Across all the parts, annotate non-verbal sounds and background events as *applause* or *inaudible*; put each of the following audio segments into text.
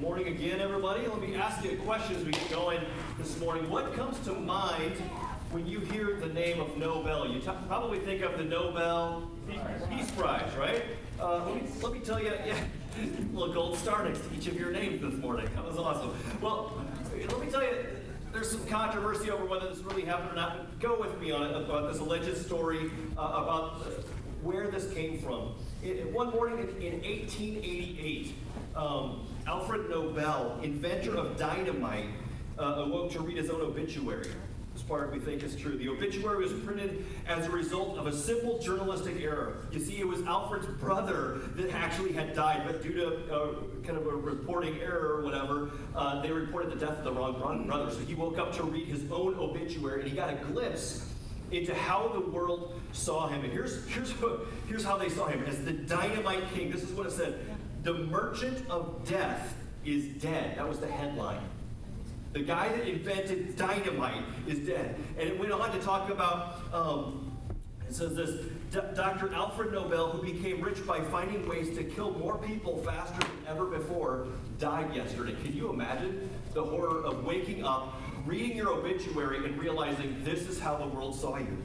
Good morning again, everybody. Let me ask you a question as we get going this morning. What comes to mind when you hear the name of Nobel? You t- probably think of the Nobel Peace Prize, right? Uh, let, me, let, me, tell you, *laughs* yeah, a little gold star next to each of your names this morning. That was awesome. Well, let me tell you, there's some controversy over whether this really happened or not. Go with me on it about this alleged story uh, about where this came from. It, one morning in, in 1888, um, Alfred Nobel, inventor of dynamite, uh, awoke to read his own obituary. This part we think is true. The obituary was printed as a result of a simple journalistic error. You see, it was Alfred's brother that actually had died, but due to uh, kind of a reporting error or whatever, uh, they reported the death of the wrong brother. So he woke up to read his own obituary, and he got a glimpse into how the world saw him. And here's, here's, here's how they saw him as the dynamite king. This is what it said The merchant of death is dead. That was the headline. The guy that invented dynamite is dead. And it went on to talk about, um, it says this Dr. Alfred Nobel, who became rich by finding ways to kill more people faster than ever before, died yesterday. Can you imagine the horror of waking up reading your obituary and realizing this is how the world saw you.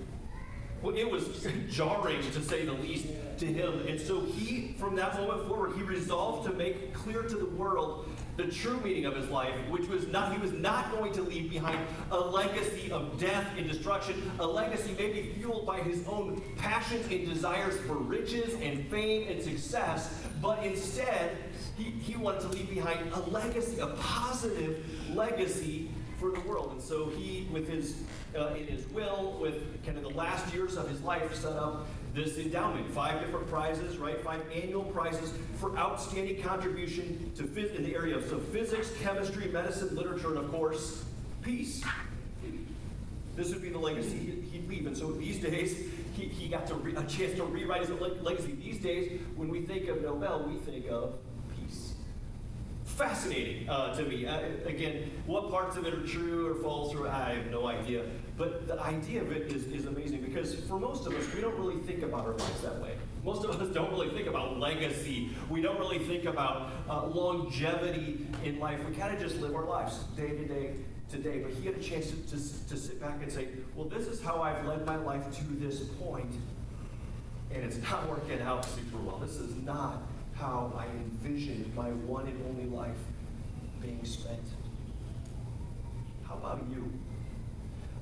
It was jarring to say the least to him. And so he, from that moment forward, he resolved to make clear to the world the true meaning of his life, which was not, he was not going to leave behind a legacy of death and destruction, a legacy maybe fueled by his own passions and desires for riches and fame and success, but instead, he, he wanted to leave behind a legacy, a positive legacy for the world. And so he, with his, uh, in his will, with kind of the last years of his life, set up this endowment. Five different prizes, right? Five annual prizes for outstanding contribution to phys- in the area of so physics, chemistry, medicine, literature, and of course, peace. This would be the legacy he'd leave. And so these days, he, he got to re- a chance to rewrite his legacy. These days, when we think of Nobel, we think of fascinating uh, to me. Uh, again, what parts of it are true or false, or I have no idea. But the idea of it is, is amazing because for most of us, we don't really think about our lives that way. Most of us don't really think about legacy. We don't really think about uh, longevity in life. We kind of just live our lives day to day to day. But he had a chance to, to, to sit back and say, well, this is how I've led my life to this point, and it's not working out super well. This is not how I envisioned my one and only life being spent. How about you?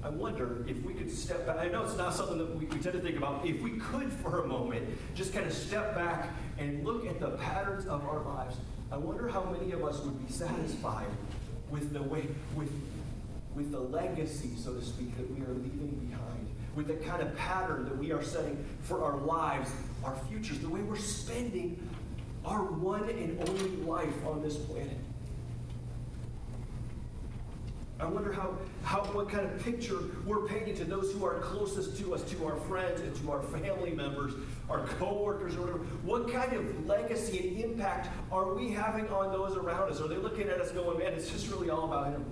I wonder if we could step back. I know it's not something that we, we, tend to think about. If we could, for a moment, just kind of step back and look at the patterns of our lives, I wonder how many of us would be satisfied with the way, with, with the legacy, so to speak, that we are leaving behind, with the kind of pattern that we are setting for our lives, our futures, the way we're spending our one and only life on this planet. I wonder how, how what kind of picture we're painting to those who are closest to us, to our friends and to our family members, our coworkers, or whatever. What kind of legacy and impact are we having on those around us? Are they looking at us going, man, it's just really all about him?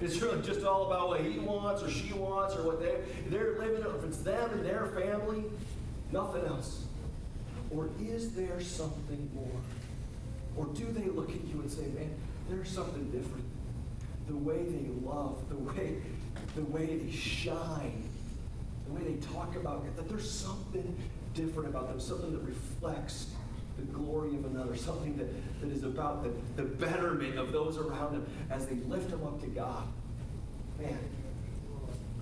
It's really just all about what he wants or she wants or what they, they're living, if it's them and their family, nothing else. Or is there something more? Or do they look at you and say, man, there's something different? The way they love, the way, the way they shine, the way they talk about it, that there's something different about them, something that reflects the glory of another, something that, that is about the, the betterment of those around them as they lift them up to God. Man,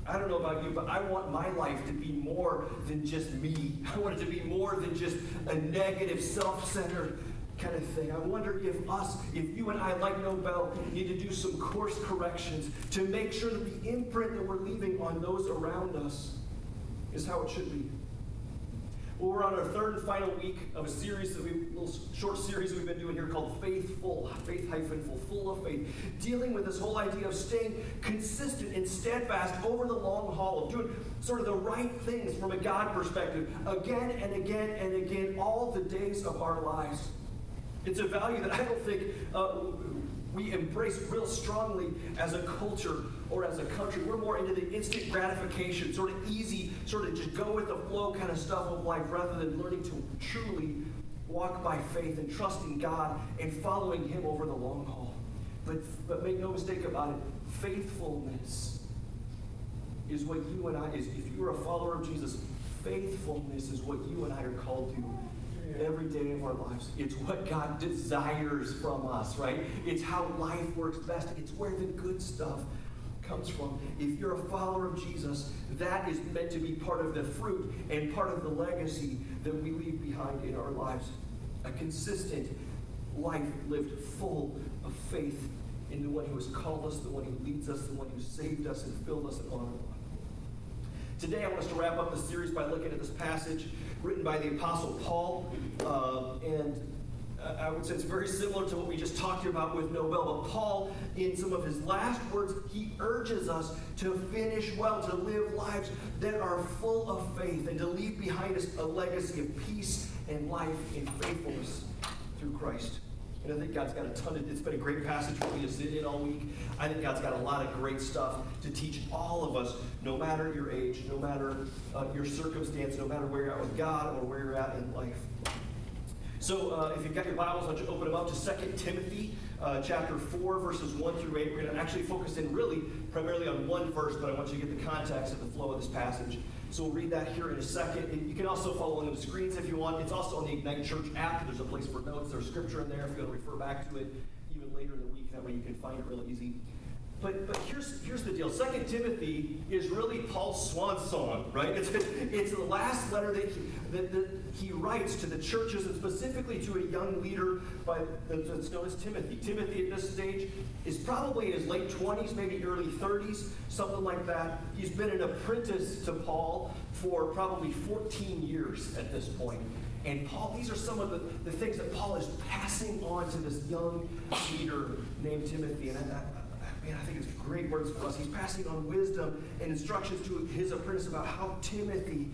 I don't know about you, but I want my life to be more than just me. *laughs* I want it to be more than just a negative, self centered kind of thing. I wonder if us, if you and I, like Nobel, need to do some course corrections to make sure that the imprint that we're leaving on those around us is how it should be. Well, we're on our third and final week of a series that we little short series we've been doing here called Faithful, faith hyphen full, of faith, dealing with this whole idea of staying consistent and steadfast over the long haul, of doing sort of the right things from a God perspective, again and again and again, all the days of our lives. It's a value that I don't think uh, we embrace real strongly as a culture or as a country. We're more into the instant gratification, sort of easy, sort of just go with the flow kind of stuff of life rather than learning to truly walk by faith and trusting God and following Him over the long haul. But, but make no mistake about it, faithfulness is what you and I, is if you're a follower of Jesus, faithfulness is what you and I are called to every day of our lives. It's what God desires from us, right? It's how life works best. It's where the good stuff comes from. If you're a follower of Jesus, that is meant to be part of the fruit and part of the legacy that we leave behind in our lives. A consistent life lived full of faith in the one who has called us, the one who leads us, the one who saved us and filled us and honored us. Today, I want us to wrap up the series by looking at this passage written by the Apostle Paul. Uh, and I would say it's very similar to what we just talked about with Nobel. But Paul, in some of his last words, he urges us to finish well, to live lives that are full of faith, and to leave behind us a legacy of peace and life in faithfulness through Christ. And I think God's got a ton of, it's been a great passage for me to sit in all week. I think God's got a lot of great stuff to teach all of us, no matter your age, no matter uh, your circumstance, no matter where you're at with God or where you're at in life. So uh, if you've got your Bibles, I'll just open them up to 2 Timothy uh, chapter 4, verses 1 through 8. We're going to actually focus in really primarily on one verse, but I want you to get the context of the flow of this passage. So we'll read that here in a second. And you can also follow on the screens if you want. It's also on the Ignite Church app. There's a place for notes. There's scripture in there if you want to refer back to it even later in the week. That way you can find it really easy. But, but here's, here's the deal. Second Timothy is really Paul's swan song, right? It's, it's the last letter that he, that, that he writes to the churches and specifically to a young leader by, that's known as Timothy. Timothy at this stage is probably in his late 20s, maybe early 30s, something like that. He's been an apprentice to Paul for probably 14 years at this point. And Paul, these are some of the, the things that Paul is passing on to this young leader named Timothy. And I, man, I think it's great words for us. He's passing on wisdom and instructions to his apprentice about how Timothy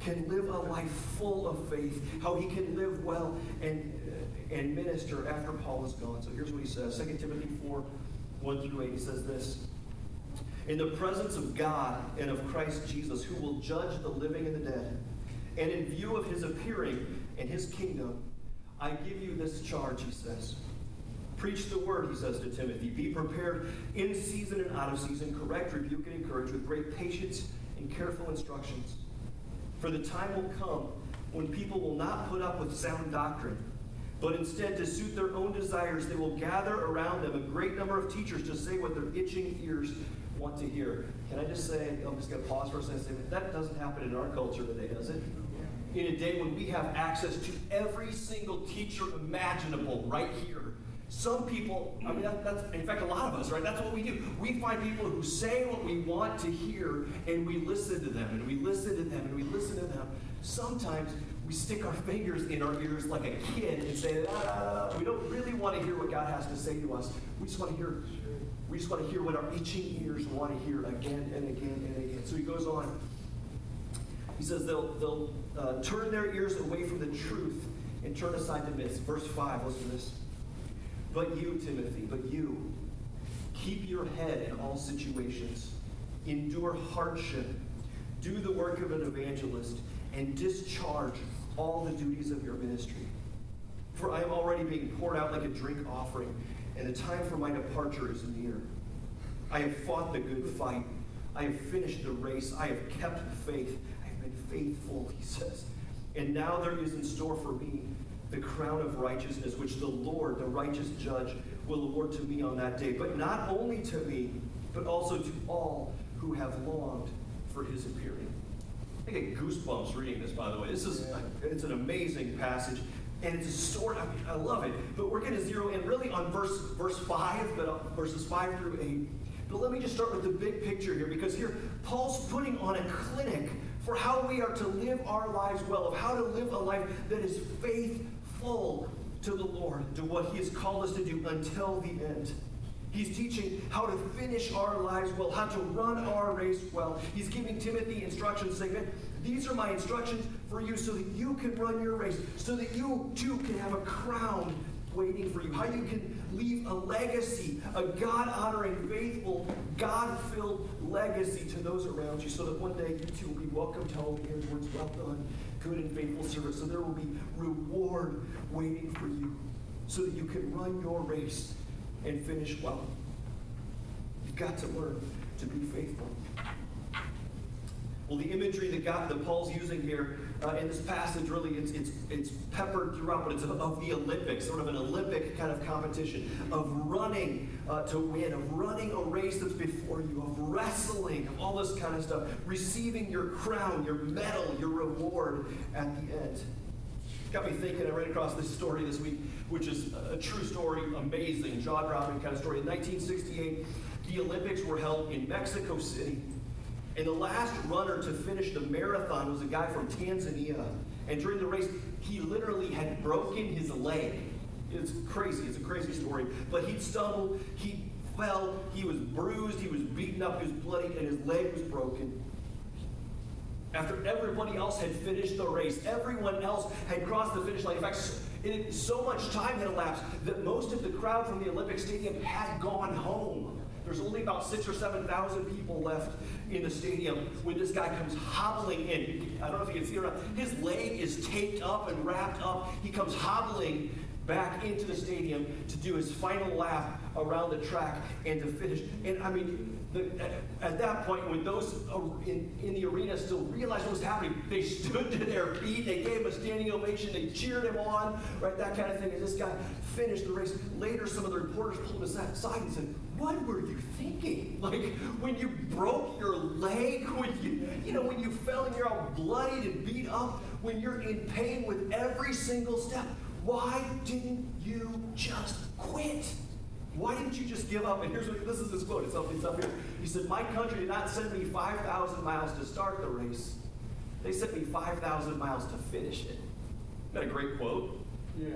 can live a life full of faith, how he can live well and, uh, and minister after Paul is gone. So here's what he says 2 Timothy 4 1 through 8. He says this In the presence of God and of Christ Jesus, who will judge the living and the dead, and in view of his appearing and his kingdom, I give you this charge, he says. Preach the word, he says to Timothy. Be prepared in season and out of season. Correct, rebuke, and encourage with great patience and careful instructions. For the time will come when people will not put up with sound doctrine, but instead, to suit their own desires, they will gather around them a great number of teachers to say what their itching ears want to hear. Can I just say, I'm just going to pause for a second and say, that doesn't happen in our culture today, does it? In a day when we have access to every single teacher imaginable right here some people, I mean, that, that's, in fact, a lot of us, right? That's what we do. We find people who say what we want to hear, and we listen to them, and we listen to them, and we listen to them. Sometimes we stick our fingers in our ears like a kid and say, ah, we don't really want to hear what God has to say to us. We just want to hear, we just want to hear what our itching ears want to hear again and again and again. So he goes on. He says they'll, they'll uh, turn their ears away from the truth and turn aside to myths. Verse 5, listen to this. But you, Timothy, but you, keep your head in all situations, endure hardship, do the work of an evangelist, and discharge all the duties of your ministry. For I am already being poured out like a drink offering, and the time for my departure is near. I have fought the good fight. I have finished the race. I have kept the faith. I have been faithful, he says. And now there is in store for me the crown of righteousness, which the Lord, the righteous judge, will award to me on that day. But not only to me, but also to all who have longed for his appearing. I get goosebumps reading this, by the way. This is it's an amazing passage. And it's a story, I, mean, I love it. But we're going to zero in really on verse verse 5, but uh, verses 5 through 8. But let me just start with the big picture here, because here Paul's putting on a clinic for how we are to live our lives well, of how to live a life that is faith full to the Lord, to what He has called us to do until the end. He's teaching how to finish our lives well, how to run our race well. He's giving Timothy instructions saying, Man, these are my instructions for you so that you can run your race, so that you too can have a crown waiting for you. How you can leave a legacy, a God honoring, faithful, God filled legacy to those around you so that one day you too will be welcomed home. Here's words well done, good and faithful servant. So there will be reward waiting for you so that you can run your race and finish well. You've got to learn to be faithful. Well, the imagery that God, that Paul's using here uh, in this passage, really, it's, it's, it's peppered throughout, but it's of, of the Olympics, sort of an Olympic kind of competition, of running uh, to win, of running a race that's before you, of wrestling, of all this kind of stuff, receiving your crown, your medal, your reward at the end. Got me thinking, I ran across this story this week, which is a true story, amazing, jaw dropping kind of story. In 1968, the Olympics were held in Mexico City. And the last runner to finish the marathon was a guy from Tanzania. And during the race, he literally had broken his leg. It's crazy. It's a crazy story. But he stumbled, he fell, he was bruised, he was beaten up, he was bloody, and his leg was broken. After everybody else had finished the race, everyone else had crossed the finish line. In fact, so much time had elapsed that most of the crowd from the Olympic Stadium had gone home. There's only about six or 7,000 people left in the stadium when this guy comes hobbling in. I don't know if you can see it. His leg is taped up and wrapped up. He comes hobbling back into the stadium to do his final lap around the track and to finish. And I mean, the, at that point, when those uh, in, in the arena still realized what was happening, they stood to their feet, they gave him a standing ovation, they cheered him on, right, that kind of thing. And this guy finished the race. Later, some of the reporters pulled him aside and said, what were you thinking? *laughs* Like when you broke your leg, *laughs* when you, you know, when you fell and you're all bloodied and beat up, when you're in pain with every single step, why didn't you just quit? Why didn't you just give up? And here's what this is his quote. It's up, it's up here. He said, My country did not send me 5,000 miles to start the race. They sent me 5,000 miles to finish it. Isn't that a great quote? Yeah.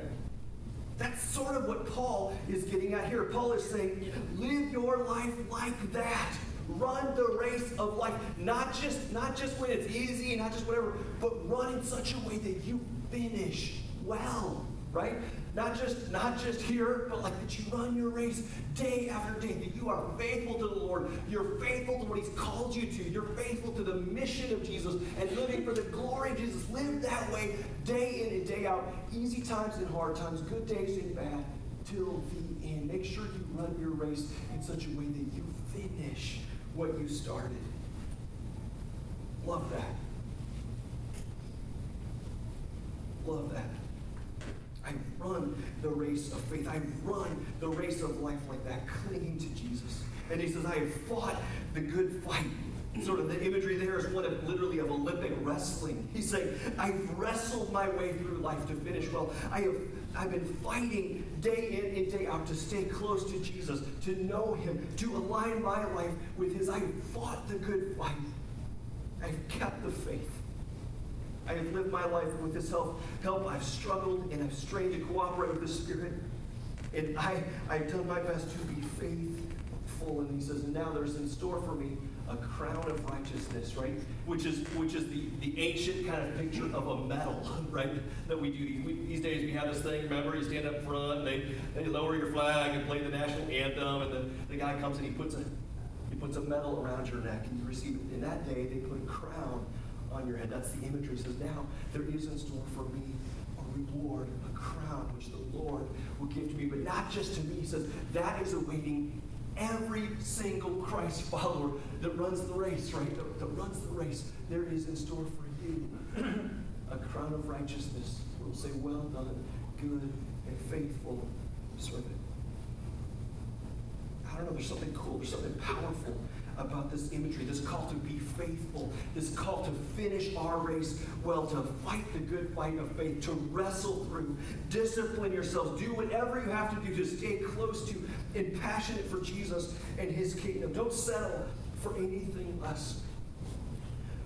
That's sort of what Paul is getting at here. Paul is saying, live your life like that. Run the race of life, not just not just when it's easy, not just whatever, but run in such a way that you finish well, right? Not just not just here, but like that you run your race day after day, that you are faithful to the Lord, you're faithful to what He's called you to, you're faithful to the mission of Jesus and living for the glory of Jesus. Live that way day in and day out, easy times and hard times, good days and bad, till the end. Make sure you run your race in such a way that you finish what you started. Love that. Love that. I run the race of faith. I run the race of life like that, clinging to Jesus. And he says, I have fought the good fight. Sort of the imagery there is one of literally of Olympic wrestling. He's saying, I've wrestled my way through life to finish well. I have I've been fighting day in and day out to stay close to Jesus, to know him, to align my life with his. I've fought the good fight. I've kept the faith. I have lived my life with this help. Help, I've struggled and I've strained to cooperate with the Spirit. And I, I've done my best to be faithful. And he says, and now there's in store for me a crown of righteousness, right? Which is which is the, the ancient kind of picture of a medal, *laughs* right? That we do. We, these days we have this thing, remember, you stand up front, and they, they lower your flag and play the national anthem, and then the guy comes and he puts a he puts a medal around your neck and you receive it. In that day, they put a crown on your head. That's the imagery. It says, now there is in store for me a reward, a crown, which the Lord will give to me. But not just to me. He says, that is awaiting every single Christ follower that runs the race, right? That, that runs the race. There is in store for you a crown of righteousness. We'll say, well done, good and faithful servant. I don't know, there's something cool, there's something powerful about this imagery, this call to be faithful, this call to finish our race well, to fight the good fight of faith, to wrestle through, discipline yourselves, do whatever you have to do to stay close to and passionate for Jesus and his kingdom. Don't settle for anything less.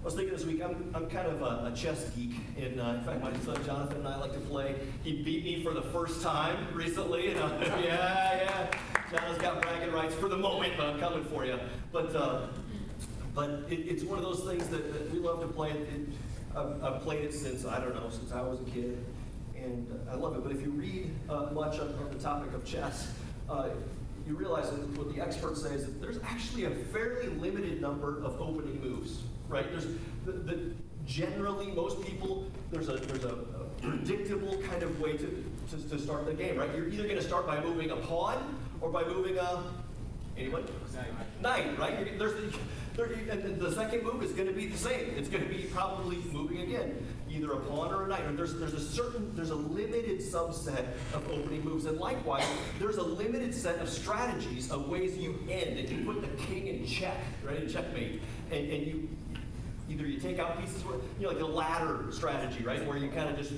I was thinking this week, I'm, I'm kind of a, a chess geek. And uh, in fact, my son Jonathan and I like to play. He beat me for the first time recently. And uh, *laughs* yeah, yeah. Jonathan's got bragging rights for the moment, but I'm coming for you. But uh, but it, it's one of those things that, that we love to play. It, it, I've, I've, played it since, I don't know, since I was a kid. And I love it. But if you read uh, much on, on, the topic of chess, uh, you realize that what the experts say is that there's actually a fairly limited number of opening moves right? There's the, the, generally, most people, there's a, there's a, a predictable kind of way to, to, to start the game, right? You're either going to start by moving a pawn or by moving a, anyone? Knight, right? There's the, the second move is going to be the same. It's going to be probably moving again, either a pawn or a knight. Or there's there's a certain there's a limited subset of opening moves, and likewise, there's a limited set of strategies of ways you end. And you put the king in check, right? In checkmate, and, and you either you take out pieces, you know, like a ladder strategy, right, where you kind of just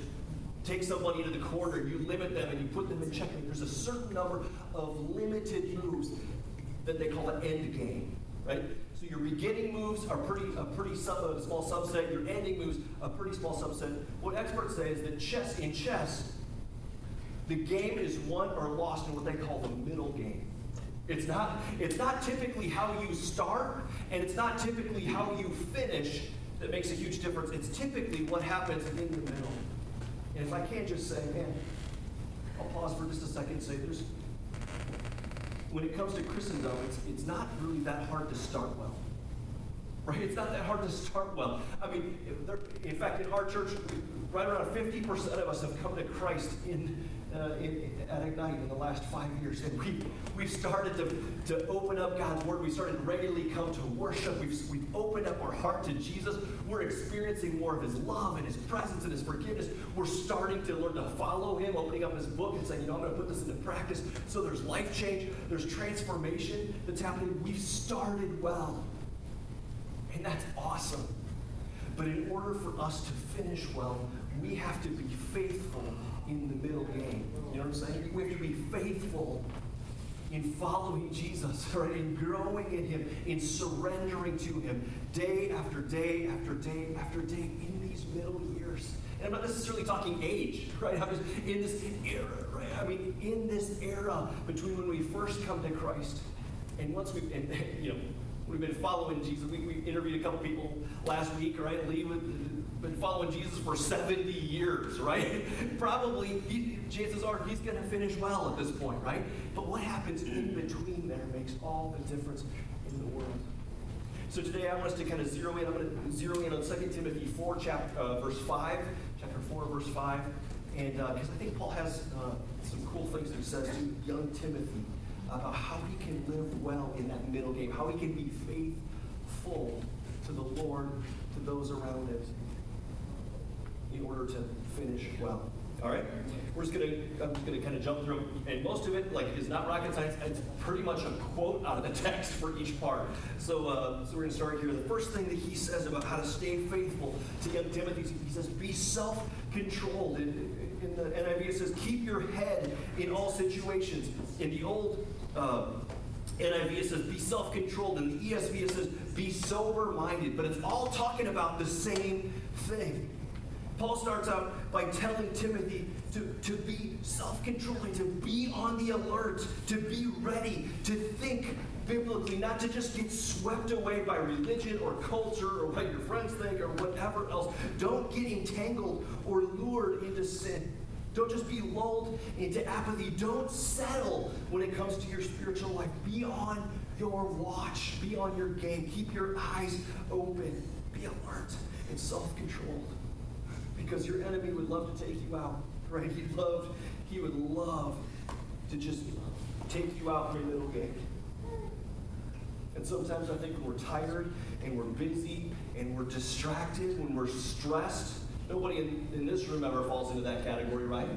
take somebody into the corner, you limit them, and you put them in checkmate. There's a certain number of limited moves that they call an end game, right? So your beginning moves are pretty a pretty sub, a small subset. Your ending moves a pretty small subset. What experts say is that chess in chess, the game is won or lost in what they call the middle game. It's not, it's not typically how you start, and it's not typically how you finish that makes a huge difference. It's typically what happens in the middle. And if I can't just say, man, I'll pause for just a second and say, there's, when it comes to Christendom, it's, it's not really that hard to start well. Right? It's not that hard to start well. I mean, in fact, in our church, right around 50% of us have come to Christ in, uh, in, at Ignite in the last five years. And we, we've started to, to open up God's Word. We started regularly come to worship. We've, we've opened up our heart to Jesus. We're experiencing more of His love and His presence and His forgiveness. We're starting to learn to follow Him, opening up His book and saying, you know, I'm going to put this into practice. So there's life change, there's transformation that's happening. We've started well. And that's awesome. But in order for us to finish well, we have to be faithful in the middle game. You know what I'm saying? We have to be faithful in following Jesus, *laughs* right? In growing in Him, in surrendering to Him day after day after day after day in these middle years. And I'm not necessarily talking age, *laughs* right? I'm just in this era, right? I mean, in this era between when we first come to Christ and once we, and *laughs* you know, we've been following Jesus. We, we interviewed a couple people last week, right? Lee with, been following Jesus for 70 years, right? *laughs* Probably, he, chances are he's going to finish well at this point, right? But what happens in between there makes all the difference in the world. So today I want us to kind of zero in. I'm going to zero in on 2 Timothy 4, chapter, uh, verse 5, chapter 4, verse 5. And because I think Paul has uh, some cool things that he says to young Timothy about how he can live well in that middle game, how he can be faithful to the Lord, to those around him, in order to finish well. All right, we're just gonna I'm just gonna kind of jump through, and most of it like is not rocket science. It's pretty much a quote out of the *laughs* text for each part. So, uh, so we're gonna start here. The first thing that he says about how to stay faithful to young Timothy, he says, "Be self-controlled." In, in the NIV, it says, "Keep your head in all situations." In the old uh, NIV, it says, "Be self-controlled." In the ESV, it says, "Be sober-minded." But it's all talking about the same thing. Paul starts out by telling Timothy to, to be self controlling, to be on the alert, to be ready, to think biblically, not to just get swept away by religion or culture or what your friends think or whatever else. Don't get entangled or lured into sin. Don't just be lulled into apathy. Don't settle when it comes to your spiritual life. Be on your watch, be on your game. Keep your eyes open, be alert and self controlled because your enemy would love to take you out, right? He'd love, he would love to just take you out your little game. And sometimes I think we're tired and we're busy and we're distracted, when we're stressed, nobody in, in this room ever falls into that category, right?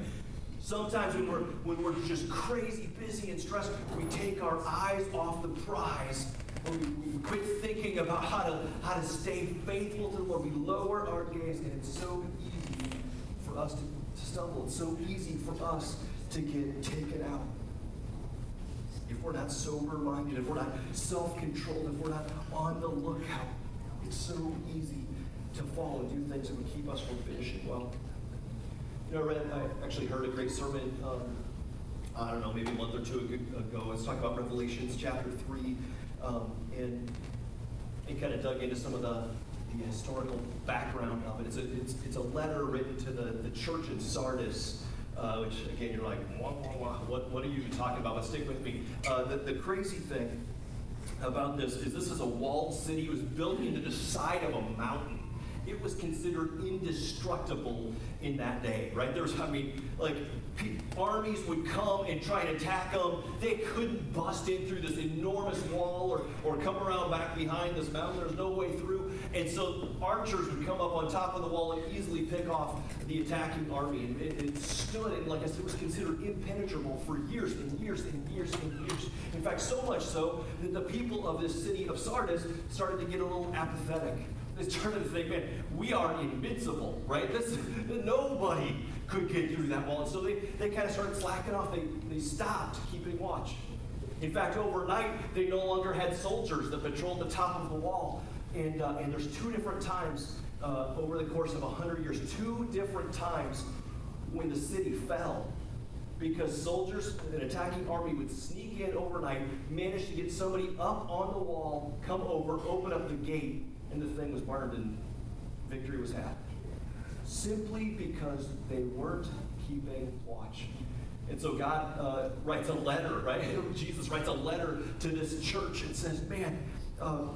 Sometimes when we're when we're just crazy, busy, and stressed, we take our eyes off the prize we, we quit thinking about how to how to stay faithful to the Lord. We lower our gaze, and it's so easy for us to, stumble. It's so easy for us to get taken out. If we're not sober-minded, if we're not self-controlled, if we're not on the lookout, it's so easy to fall and do things that would keep us from finishing well. You know, I I actually heard a great sermon. Um, I don't know, maybe a month or two ago. Let's talk about Revelations chapter three. Um, and it kind of dug into some of the, the historical background of it. It's a, it's, it's a letter written to the, the church in Sardis, uh, which again, you're like, wah, wah, wah, what, what are you talking about? But stick with me. Uh, the, the crazy thing about this is this is a walled city. It was built into the side of a mountain. it was considered indestructible in that day, right? There was, I mean, like armies would come and try and attack them. They couldn't bust in through this enormous wall or, or come around back behind this mountain. There's no way through. And so archers would come up on top of the wall and easily pick off the attacking army. And it, it stood, and like I said, it was considered impenetrable for years and years and years and years. In fact, so much so that the people of this city of Sardis started to get a little apathetic. They started to think, man, we are invincible, right? This nobody could get through that wall. And so they, they kind of started slacking off. They, they stopped keeping watch. In fact, overnight, they no longer had soldiers that patrolled the top of the wall. And, uh, and there's two different times uh, over the course of 100 years, two different times when the city fell because soldiers, an attacking army would sneak in overnight, manage to get somebody up on the wall, come over, open up the gate, and the thing was burned and victory was had simply because they weren't keeping watch. And so God uh, writes a letter, right? *laughs* Jesus writes a letter to this church and says, man, uh,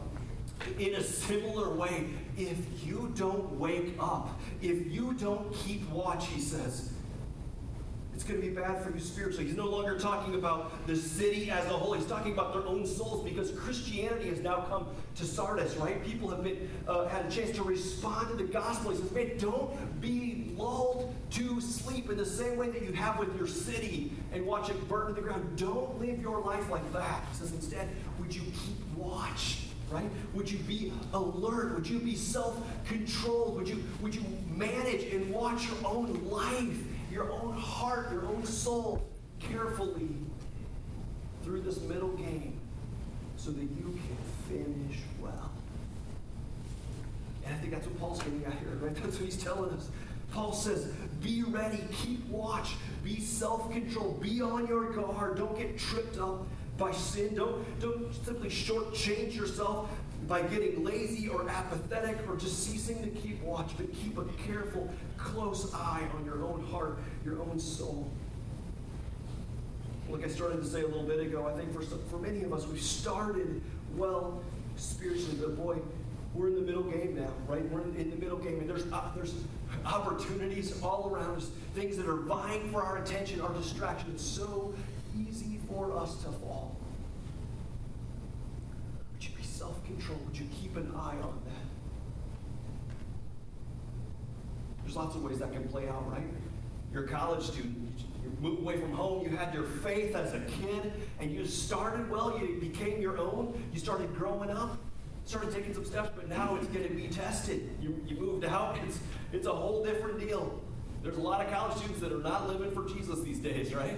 in a similar way, if you don't wake up, if you don't keep watch, he says, it's going to be bad for you spiritually. He's no longer talking about the city as a whole. He's talking about their own souls because Christianity has now come to Sardis, right? People have been uh, had a chance to respond to the gospel. He says, man, don't be lulled to sleep in the same way that you have with your city and watch it burn to the ground. Don't live your life like that. He says, instead, would you keep watch? Right? Would you be alert? Would you be self-controlled? Would you, would you manage and watch your own life your own heart, your own soul carefully through this middle game so that you can finish well. And I think that's what Paul's getting at here, right? *laughs* That's what he's telling us. Paul says, be ready, keep watch, be self-controlled, be on your guard, don't get tripped up by sin. Don't, don't simply shortchange yourself by getting lazy or apathetic or just ceasing to keep watch, but keep a careful, close eye on your own heart, your own soul. Like I started to say a little bit ago, I think for, for many of us, we've started well spiritually, but boy, we're in the middle game now, right? We're in, in the middle game, and there's uh, there's opportunities all around us, things that are vying for our attention, our distraction. It's so easy for us to fall. Control? Would you keep an eye on that? There's lots of ways that can play out, right? You're a college student. You moved away from home. You had your faith as a kid, and you started well. You became your own. You started growing up, started taking some steps, but now it's going to be tested. You, you moved out. It's, it's a whole different deal. There's a lot of college students that are not living for Jesus these days, right?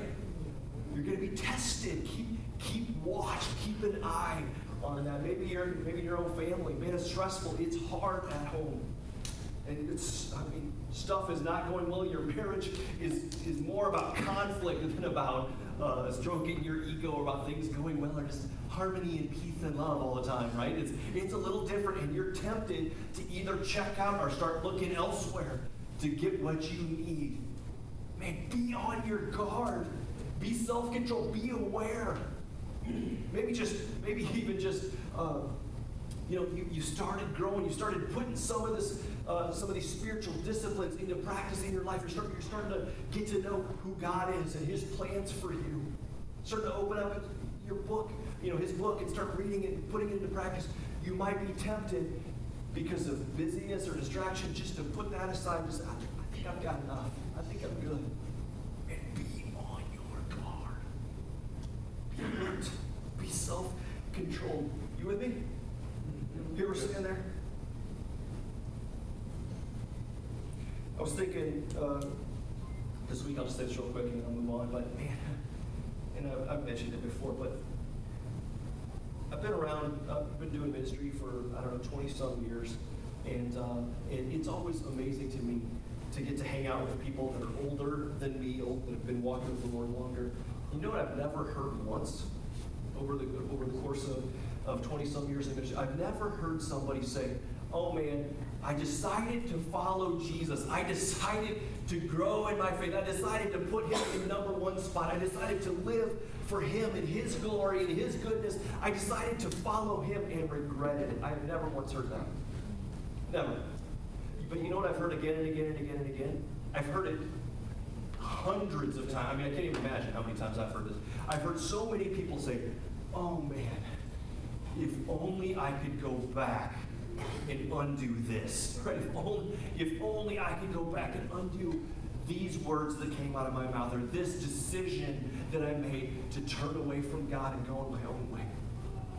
You're going to be tested. Keep, keep watch. Keep an eye on that. Maybe you're maybe your own family. Man, it's stressful. It's hard at home. And it's, I mean, stuff is not going well. Your *laughs* marriage is, is more about conflict than about uh, stroking your ego or about things going well or just harmony and peace and love all the time, right? It's, it's a little different, and you're tempted to either check out or start looking elsewhere to get what you need. Man, be on your guard. Be self controlled. Be aware. Maybe just, maybe *laughs* even just, uh, you know, you, you started growing. You started putting some of this, uh, some of these spiritual disciplines into practice in your life. You're starting, you're starting to get to know who God is and His plans for you. Starting to open up your book, you know, His book, and start reading it and putting it into practice. You might be tempted because of busyness or distraction just to put that aside just, I think I've got enough. I think I'm good. Self-controlled. You with me? You ever sitting there? I was thinking uh, this week, I'll just say this real quick and then I'll move on, but man, *laughs* and I've, I've mentioned it before, but I've been around, I've been doing ministry for, I don't know, 20 some years, and, uh, and it's always amazing to me to get to hang out with people that are older than me, old, that have been walking with the Lord longer. You know what I've never heard once over the, over the course of, of 20 some years in ministry? I've never heard somebody say, oh man, I decided to follow Jesus. I decided to grow in my faith. I decided to put him in number one spot. I decided to live for him and his glory and his goodness. I decided to follow him and regretted it. I have never once heard that. Never. but you know what I've heard again and again and again and again? I've heard it hundreds of times. I mean, I can't even imagine how many times I've heard this. I've heard so many people say, oh man, if only I could go back and undo this. *laughs* Right? If only, if only I could go back and undo these words that came out of my mouth or this decision that I made to turn away from God and go my own way.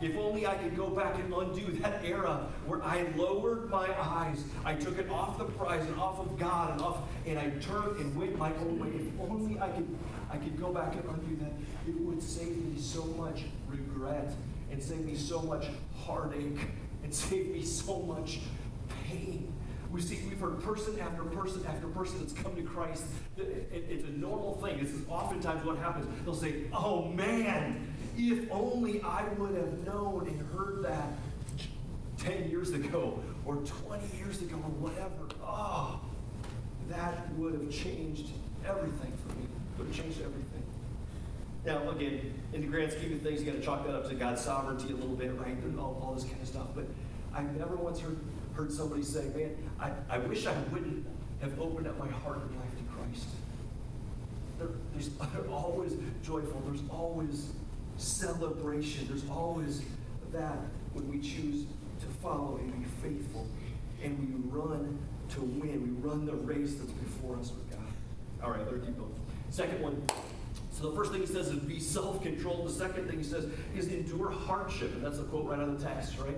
If only I could go back and undo that era where I lowered my eyes, I took it off the prize and off of God and off, and I turned and went my own way. If only I could, I could go back and undo that, it would save me so much regret and save me so much heartache and save me so much pain. We see, we've heard person after person after person that's come to Christ. it's a normal thing. This is oftentimes what happens. They'll say, "Oh man, if only I would have known and heard that 10 years ago or 20 years ago or whatever. Oh, that would have changed everything for me. It Would have changed everything. Now, again, in the grand scheme of things, you got to chalk that up to God's sovereignty a little bit, right? All, all this kind of stuff. But I've never once heard, heard somebody say, man, I, I wish I wouldn't have opened up my heart and life to Christ. There, there's, *laughs* there's always joyful. There's always celebration. There's always that when we choose to follow and be faithful and we run to win. We run the race that's before us with God. All right, let's keep going. Second one. So the first thing he says is be self-controlled. The second thing he says is endure hardship. And that's a quote right out of the text, right?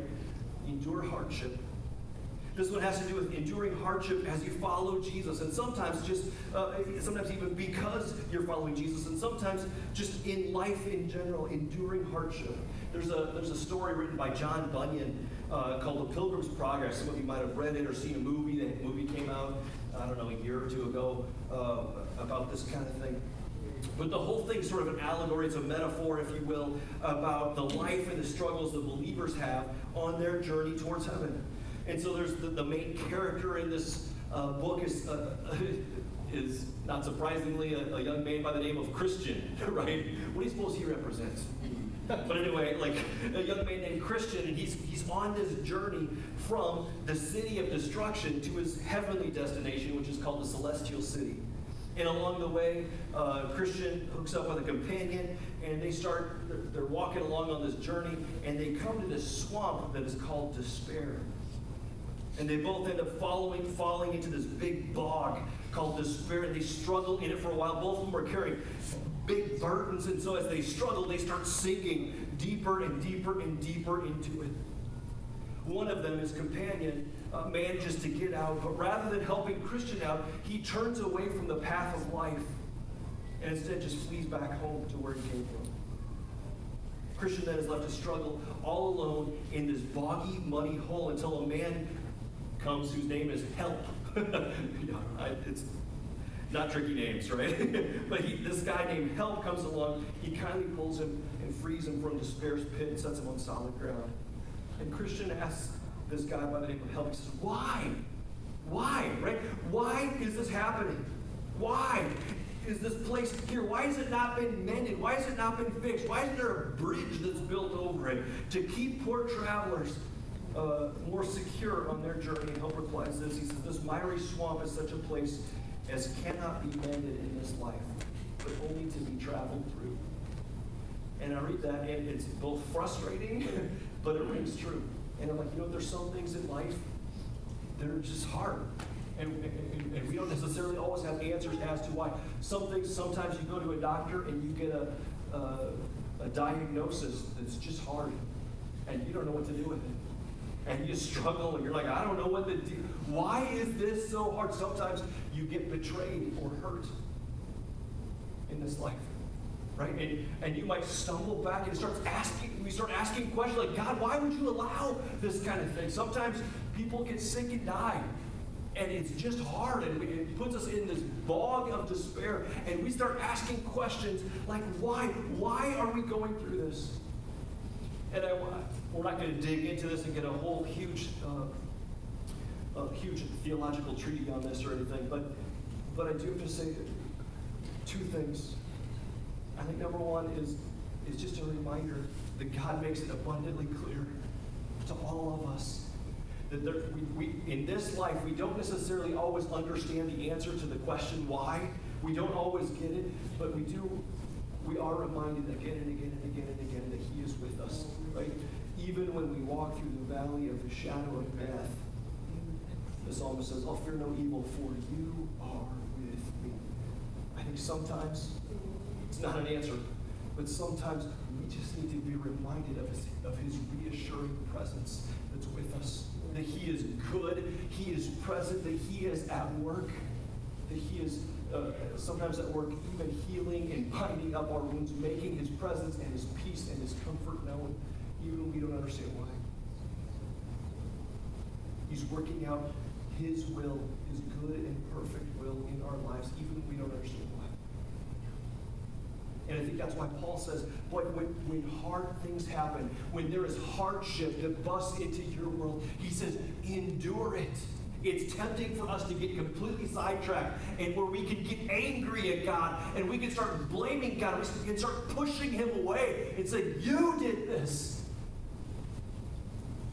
Endure hardship. This one has to do with enduring hardship as you follow Jesus, and sometimes just, uh, sometimes even because you're following Jesus, and sometimes just in life in general, enduring hardship. There's a there's a story written by John Bunyan uh, called The Pilgrim's Progress. Some of you might have read it or seen a movie. That movie came out, I don't know, a year or two ago uh, about this kind of thing. But the whole thing's sort of an allegory, it's a metaphor, if you will, about the life and the struggles the believers have on their journey towards heaven. And so there's the, the main character in this uh, book is, uh, *laughs* is not surprisingly a, a, young man by the name of Christian, *laughs* right? What do you suppose he represents? *laughs* but anyway, like a young man named Christian, and he's, he's on this journey from the city of destruction to his heavenly destination, which is called the celestial city. And along the way, uh, Christian hooks up with a companion, and they start, they're, they're walking along on this journey, and they come to this swamp that is called despair. And they both end up following, falling into this big bog called despair. And they struggle in it for a while. Both of them are carrying big burdens. And so as they struggle, they start sinking deeper and deeper and deeper into it. One of them, his companion, uh, manages to get out, but rather than helping Christian out, he turns away from the path of life and instead just flees back home to where he came from. Christian then is left to struggle all alone in this boggy, muddy hole until a man comes whose name is Help. *laughs* it's not tricky names, right? *laughs* but he, this guy named Help comes along. He kindly pulls him and frees him from despair's pit and sets him on solid ground. And Christian asks this guy by the name of Help, he says, Why? Why? Right? Why is this happening? Why is this place here? Why has it not been mended? Why has it not been fixed? Why isn't there a bridge that's built over it to keep poor travelers uh, more secure on their journey. And Help replies this. He says, This miry swamp is such a place as cannot be mended in this life, but only to be traveled through. And I read that, and it's both frustrating, *laughs* but it rings true. And I'm like, you know, there's some things in life that are just hard. And, and, and, we don't necessarily always have answers as to why. Some things, sometimes you go to a doctor and you get a, a, a diagnosis that's just hard, and you don't know what to do with it and you struggle and you're like, I don't know what to do. Why is this so hard? Sometimes you get betrayed or hurt in this life. Right? And, and you might stumble back and start asking, we start asking questions like, God, why would you allow this kind of thing? Sometimes people get sick and die. And it's just hard, and it puts us in this bog of despair. And we start asking questions like, why? Why are we going through this? And I, we're not going to dig into this and get a whole huge, uh, a huge theological treatise on this or anything, but, but I do have to say two things. I think number one is, is just a reminder that God makes it abundantly clear to all of us That there, we, we, in this life, we don't necessarily always understand the answer to the question why. We don't always get it, but we do, we are reminded again and again and again and again that He is with us, right? Even when we walk through the valley of the shadow of death, the psalmist says, I'll fear no evil, for you are with me. I think sometimes it's not an answer, but sometimes we just need to be reminded of his, of his reassuring presence that's with us. That he is good, he is present, that he is at work, that he is uh, sometimes at work even healing and binding up our wounds, making his presence and his peace and his comfort known, even when we don't understand why. He's working out his will, his good and perfect will in our lives, even when we don't understand why. And I think that's why Paul says, boy, when, when hard things happen, when there is hardship that busts into your world, he says, endure it. It's tempting for us to get completely sidetracked and where we can get angry at God and we can start blaming God. We can start pushing him away and say, You did this.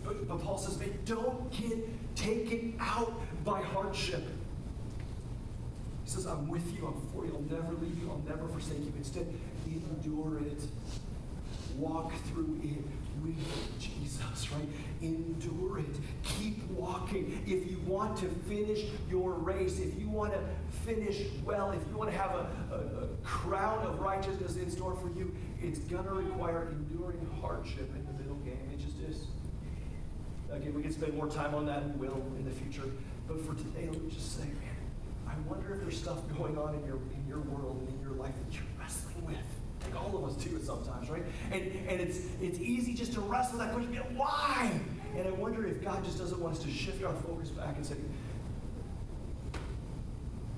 But, but Paul says, man, don't get taken out by hardship. He says, I'm with you, I'm for you, I'll never leave you, I'll never forsake you. Instead, endure it. Walk through it with Jesus, right? Endure it. Keep walking. If you want to finish your race, if you want to finish well, if you want to have a, a, a crown of righteousness in store for you, it's going to require enduring hardship in the middle game. It just is. Again, we can spend more time on that and will in the future. But for today, let me just say, man, I wonder if there's stuff going on in your in your world and in your life that you're wrestling with. Like all of us do it sometimes, right? And and it's it's easy just to wrestle that question, why? And I wonder if God just doesn't want us to shift our focus back and say,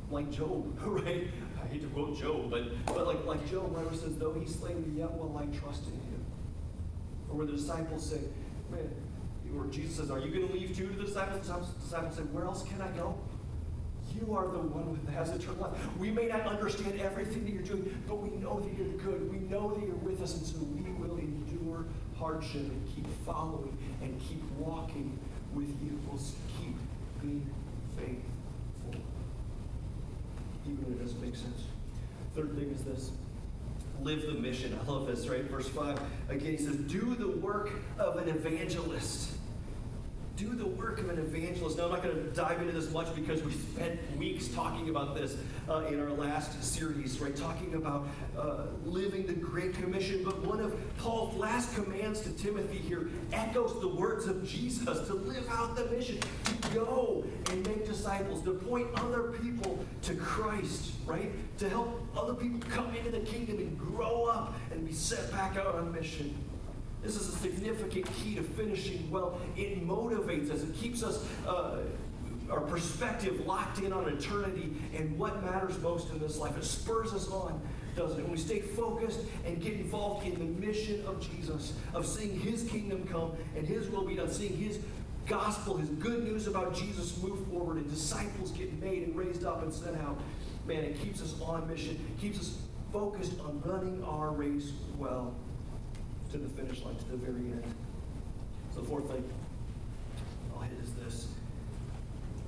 like Job, *laughs* right? I hate to quote Job, but but like like Job, where says, though he slay me, yet will I trust in him. Or where the disciples say, man, or Jesus says, Are you going to leave too to the disciples? The disciples say, Where else can I go? You are the one that has eternal life. We may not understand everything that you're doing, but we know that you're good. We know that you're with us, and so we will endure hardship and keep following and keep walking with you. We'll keep being faithful, even when it doesn't make sense. Third thing is this live the mission. I love this, right? Verse 5. Again, he says, Do the work of an evangelist do the work of an evangelist. Now, I'm not going to dive into this much because we spent weeks talking about this uh, in our last series, right? Talking about uh, living the Great Commission. But one of Paul's last commands to Timothy here echoes the words of Jesus to live out the mission, to go and make disciples, to point other people to Christ, right? To help other people come into the kingdom and grow up and be set back out on mission. This is a significant key to finishing well. It motivates us, it keeps us. Uh, our perspective locked in on eternity and what matters most in this life. It spurs us on, doesn't it? When we stay focused and get involved in the mission of Jesus, of seeing his kingdom come and his will be done, seeing his gospel, his good news about Jesus move forward and disciples get made and raised up and sent out, man, it keeps us on mission, keeps us focused on running our race well to the finish line, to the very end. So, the fourth thing I'll hit is this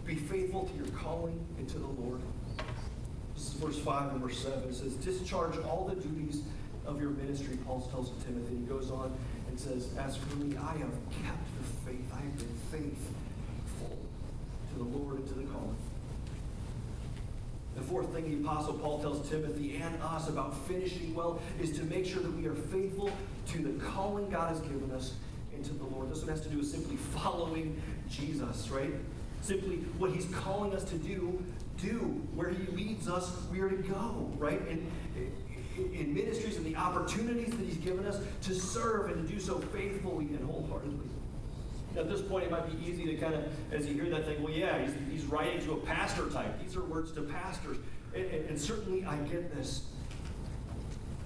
be faithful to your calling and to the Lord. This is verse 5 and verse 7. It says, Discharge all the duties of your ministry, Paul tells Timothy. He goes on and says, As for me, I have kept the faith. I have been faithful to the Lord and to the calling. The fourth thing the Apostle Paul tells Timothy and us about finishing well is to make sure that we are faithful to the calling God has given us into the Lord. This one has to do with simply following Jesus, right? Simply what he's calling us to do, do. Where he leads us, we are to go, right? And in ministries and the opportunities that he's given us to serve and to do so faithfully and wholeheartedly. At this point, it might be easy to kind of, as you hear that, thing, well, yeah, he's, he's writing to a pastor type. These are words to pastors. And, and, and certainly I get this.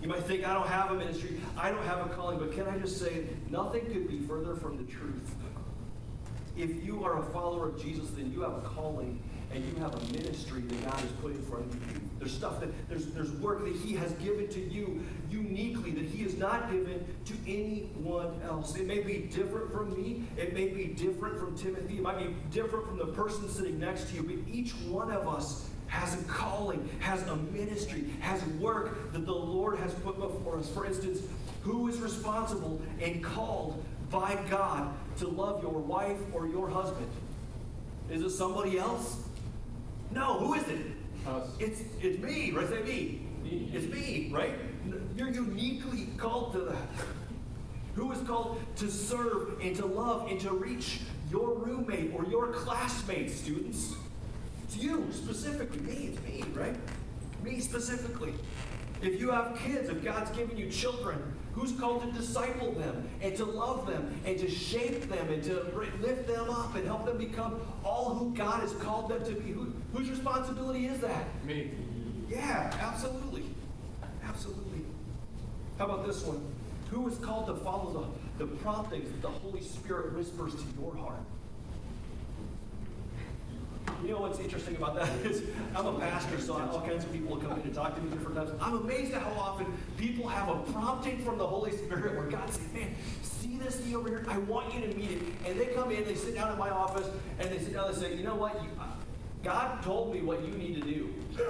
You might think, I don't have a ministry, I don't have a calling, but can I just say, nothing could be further from the truth. If you are a follower of Jesus, then you have a calling and you have a ministry that God has put in front of you. There's stuff that, there's, there's work that He has given to you uniquely that He has not given to anyone else. It may be different from me, it may be different from Timothy, it might be different from the person sitting next to you, but each one of us has a calling, has a ministry, has work that the Lord has put before us. For instance, who is responsible and called by God to love your wife or your husband? Is it somebody else? No, who is it? Us. It's, it's me, right? Say me. Me. It's me, right? You're uniquely called to that. Who is called to serve and to love and to reach your roommate or your classmate, students? It's you specifically. Me, it's me, right? Me specifically. If you have kids, if God's given you children, who's called to disciple them and to love them and to shape them and to lift them up and help them become all who God has called them to be? Who, whose responsibility is that? Me. Yeah, absolutely. Absolutely. How about this one? Who is called to follow the, the promptings that the Holy Spirit whispers to your heart? You know what's interesting about that is I'm a pastor, so all kinds of people will come in and talk to me different times. I'm amazed at how often people have a prompting from the Holy Spirit where God says, Man, see this need over here? I want you to meet it. And they come in, they sit down in my office, and they sit down and say, You know what? You, God told me what you need to do. *laughs*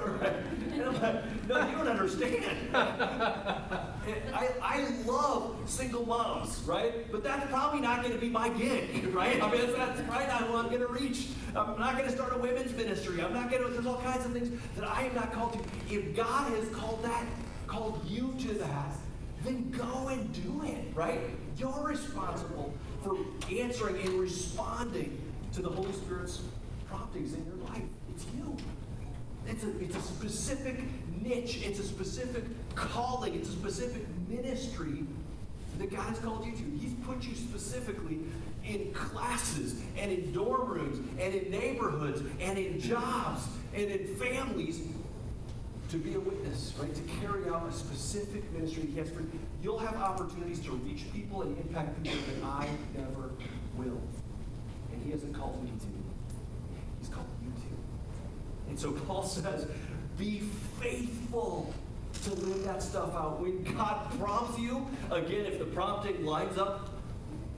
and I'm like, no, you don't understand. *laughs* I, I love single moms, right? But that's probably not going to be my gig, *laughs* right? I mean, that's, that's probably not who I'm going to reach. I'm not going to start a women's ministry. I'm not going to, there's all kinds of things that I am not called to. If God has called that, called you to that, then go and do it, right? You're responsible for answering and responding to the Holy Spirit's promptings in your life. It's you. It's a, it's a specific niche. It's a specific calling. It's a specific ministry that God's called you to. He's put you specifically in classes and in dorm rooms and in neighborhoods and in jobs and in families to be a witness, right? To carry out a specific ministry He has for you. You'll have opportunities to reach people and impact people that I never will. And He hasn't called me to. He's called you to. And so Paul says, be faithful to live that stuff out. When God prompts you, again, if the prompting lines up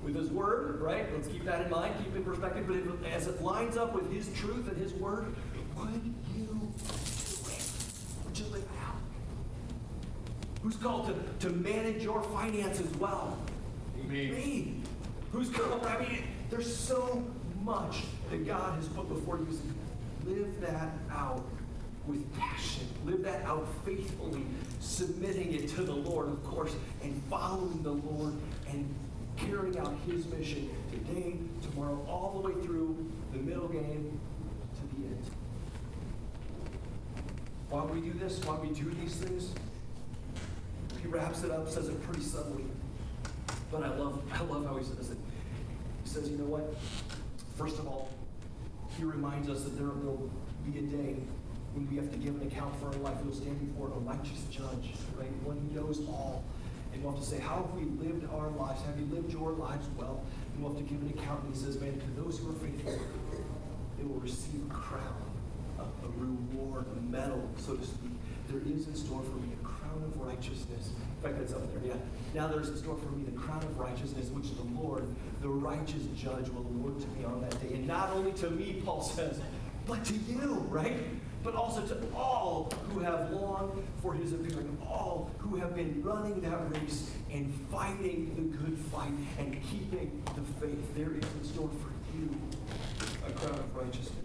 with His Word, right? Let's keep that in mind, keep in perspective. But if, as it lines up with His truth and His Word, would you do it? Would you live it out? Who's called to, to manage your finances well? Me. Me. Who's called? I mean, there's so much that God has put before you. Live that out with passion. Live that out faithfully, submitting it to the Lord, of course, and following the Lord and carrying out His mission today, tomorrow, all the way through the middle game to the end. Why we do this, why we do these things, he wraps it up, says it pretty subtly. But I love, I love how he says it. He says, you know what? First of all, he reminds us that there will be a day when we have to give an account for our life. We'll stand before a righteous judge, right? One who knows all. And we'll have to say, how have we lived our lives? Have you lived your lives well? And we'll have to give an account. And he says, man, to those who are faithful, they will receive a crown, a, a reward, a medal, so to speak. There is in store for me a crown of righteousness. That's up there, yeah. Now there's in store for me the crown of righteousness, which the Lord, the righteous judge, will award to me on that day. And not only to me, Paul says, but to you, right? But also to all who have longed for his appearing, all who have been running that race and fighting the good fight and keeping the faith. There is in store for you a crown of righteousness.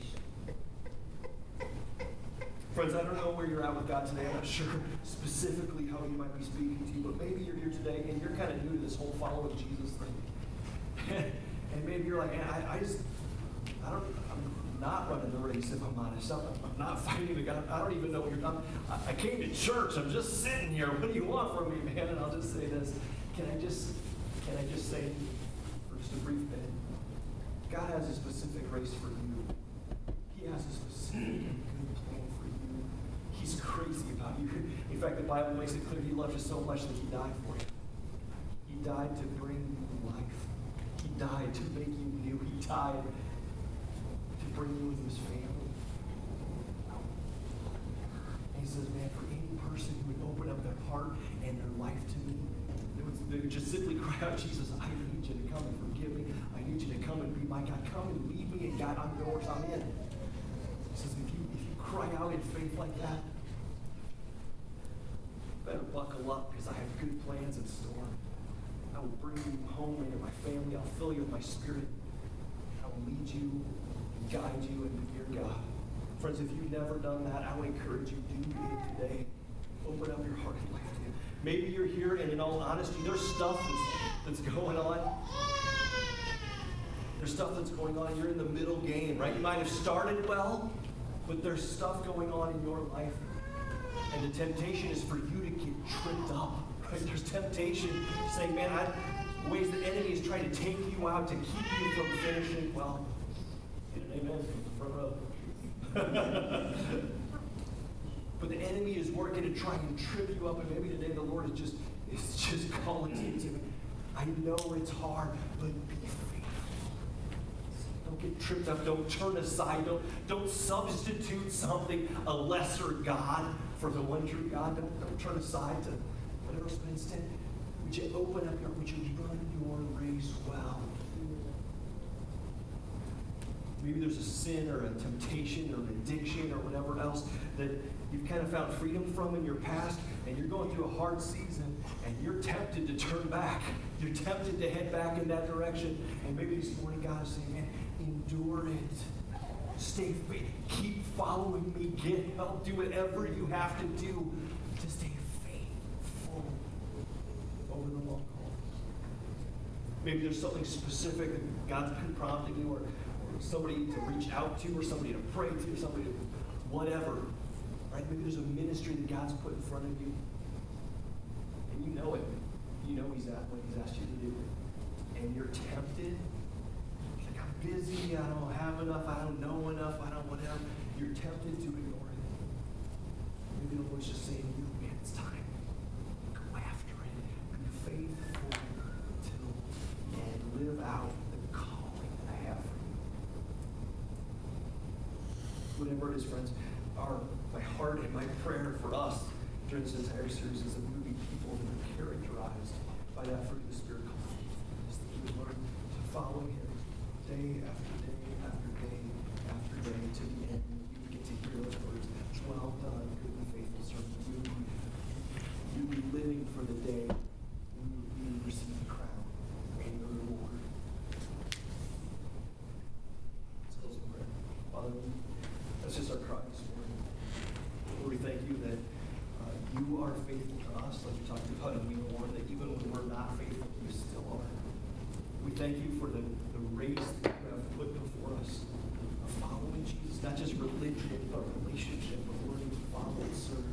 Friends, I don't know where you're at with God today. I'm not sure specifically how He might be speaking to you, but maybe you're here today and you're kind of new to this whole following Jesus thing. *laughs* and maybe you're like, I, I just, I don't, I'm not running the race if I'm honest. I'm, I'm not *laughs* fighting the God. I don't even know what you're talking. I, I came to church. I'm just sitting here. What do you want from me, man? And I'll just say this. Can I just, can I just say for just a brief minute? God has a specific race for you. He has a specific good plan for you. He's crazy about you. In fact, the Bible makes it clear He loves you so much that He died for you. He died to bring you life. He died to make you new. He died to bring you into His family. he says, man, for any person who would open up their heart and their life to me, they would, they would just simply *laughs* cry out, Jesus, I need you to come and forgive me. I need you to come and be my God. Come and lead me, and God, I'm yours. I'm in. He says, if you, if you cry out in faith like that, buckle up because I have good plans in store. I will bring you home into my family. I'll fill you with my spirit. I will lead you and guide you and be your God. Friends, if you've never done that, I would encourage you to do it today. Open up your heart and life to Him. Maybe you're here, and in all honesty, there's stuff that's, that's going on. There's stuff that's going on. You're in the middle game, right? You might have started well, but there's stuff going on in your life. And the temptation is for you to get tripped up. Right? There's temptation saying, man, I, ways the enemy is trying to take you out to keep you from finishing well. Amen. Front row. *laughs* but the enemy is working to try and trip you up, and maybe today the Lord is just is just *laughs* calling you to. I know it's hard, but be. Don't get tripped up. Don't turn aside. Don't don't substitute something a lesser God for the one true God. Don't, don't turn aside to whatever else. But instead, would you open up your? Would you run your race well? Maybe there's a sin or a temptation or an addiction or whatever else that you've kind of found freedom from in your past, and you're going through a hard season, and you're tempted to turn back. You're tempted to head back in that direction. And maybe this morning God is saying, man, endure it. Stay faithful. Keep following me. Get help. Do whatever you have to do to stay faithful over the long haul. Maybe there's something specific that God's been prompting you, or, or somebody to reach out to, or somebody to pray to, or somebody to whatever. Right? Maybe there's a ministry that God's put in front of you, and you know it. You know He's at what He's asked you to do, and you're tempted. Busy. I don't have enough. I don't know enough. I don't whatever. You're tempted to ignore it. Maybe the Lord's just saying to you, man, it's time. Go after it. Be faithful till and live out the calling that I have for you. Whatever it is, friends, our my heart and my prayer for us during this entire series is that we would be people that are characterized by that fruit of the Spirit faithfulness, that we learn to follow Him day after day after day after day to the end. We would get to hear those words, well done, good and faithful servant. We would be, we living for the day when you receive the crown and the reward. Let's close in prayer. Father, that's just our cry this morning. Lord, we thank you that uh, you are faithful to us, like we talked about in week one, that even when we're not faithful, you still are. We thank you for the race that you have put before us of following Jesus, not just religion, but relationship, but learning to follow and serve.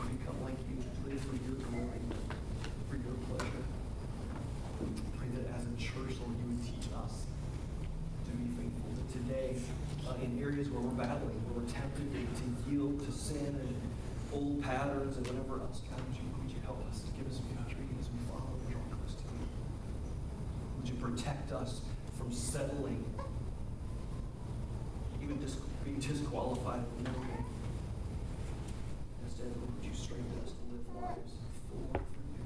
And become like you, live for your glory, for your pleasure. Pray that as a church, Lord, you would teach us to be faithful. That today, uh, in areas where we're battling, where we're tempted to, yield to sin and old patterns and whatever else, God, would you, would you help us to give us victory as we follow and draw close to you? Would you protect us from settling, even dis- being disqualified way? Instead, Lord, would you strengthen us to live lives full for you?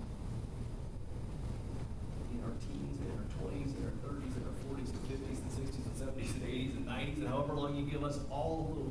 in our teens, in our twenties, in our thirties, in our forties, and fifties, and sixties, and seventies, and eighties, and nineties, and however long you give us, all the way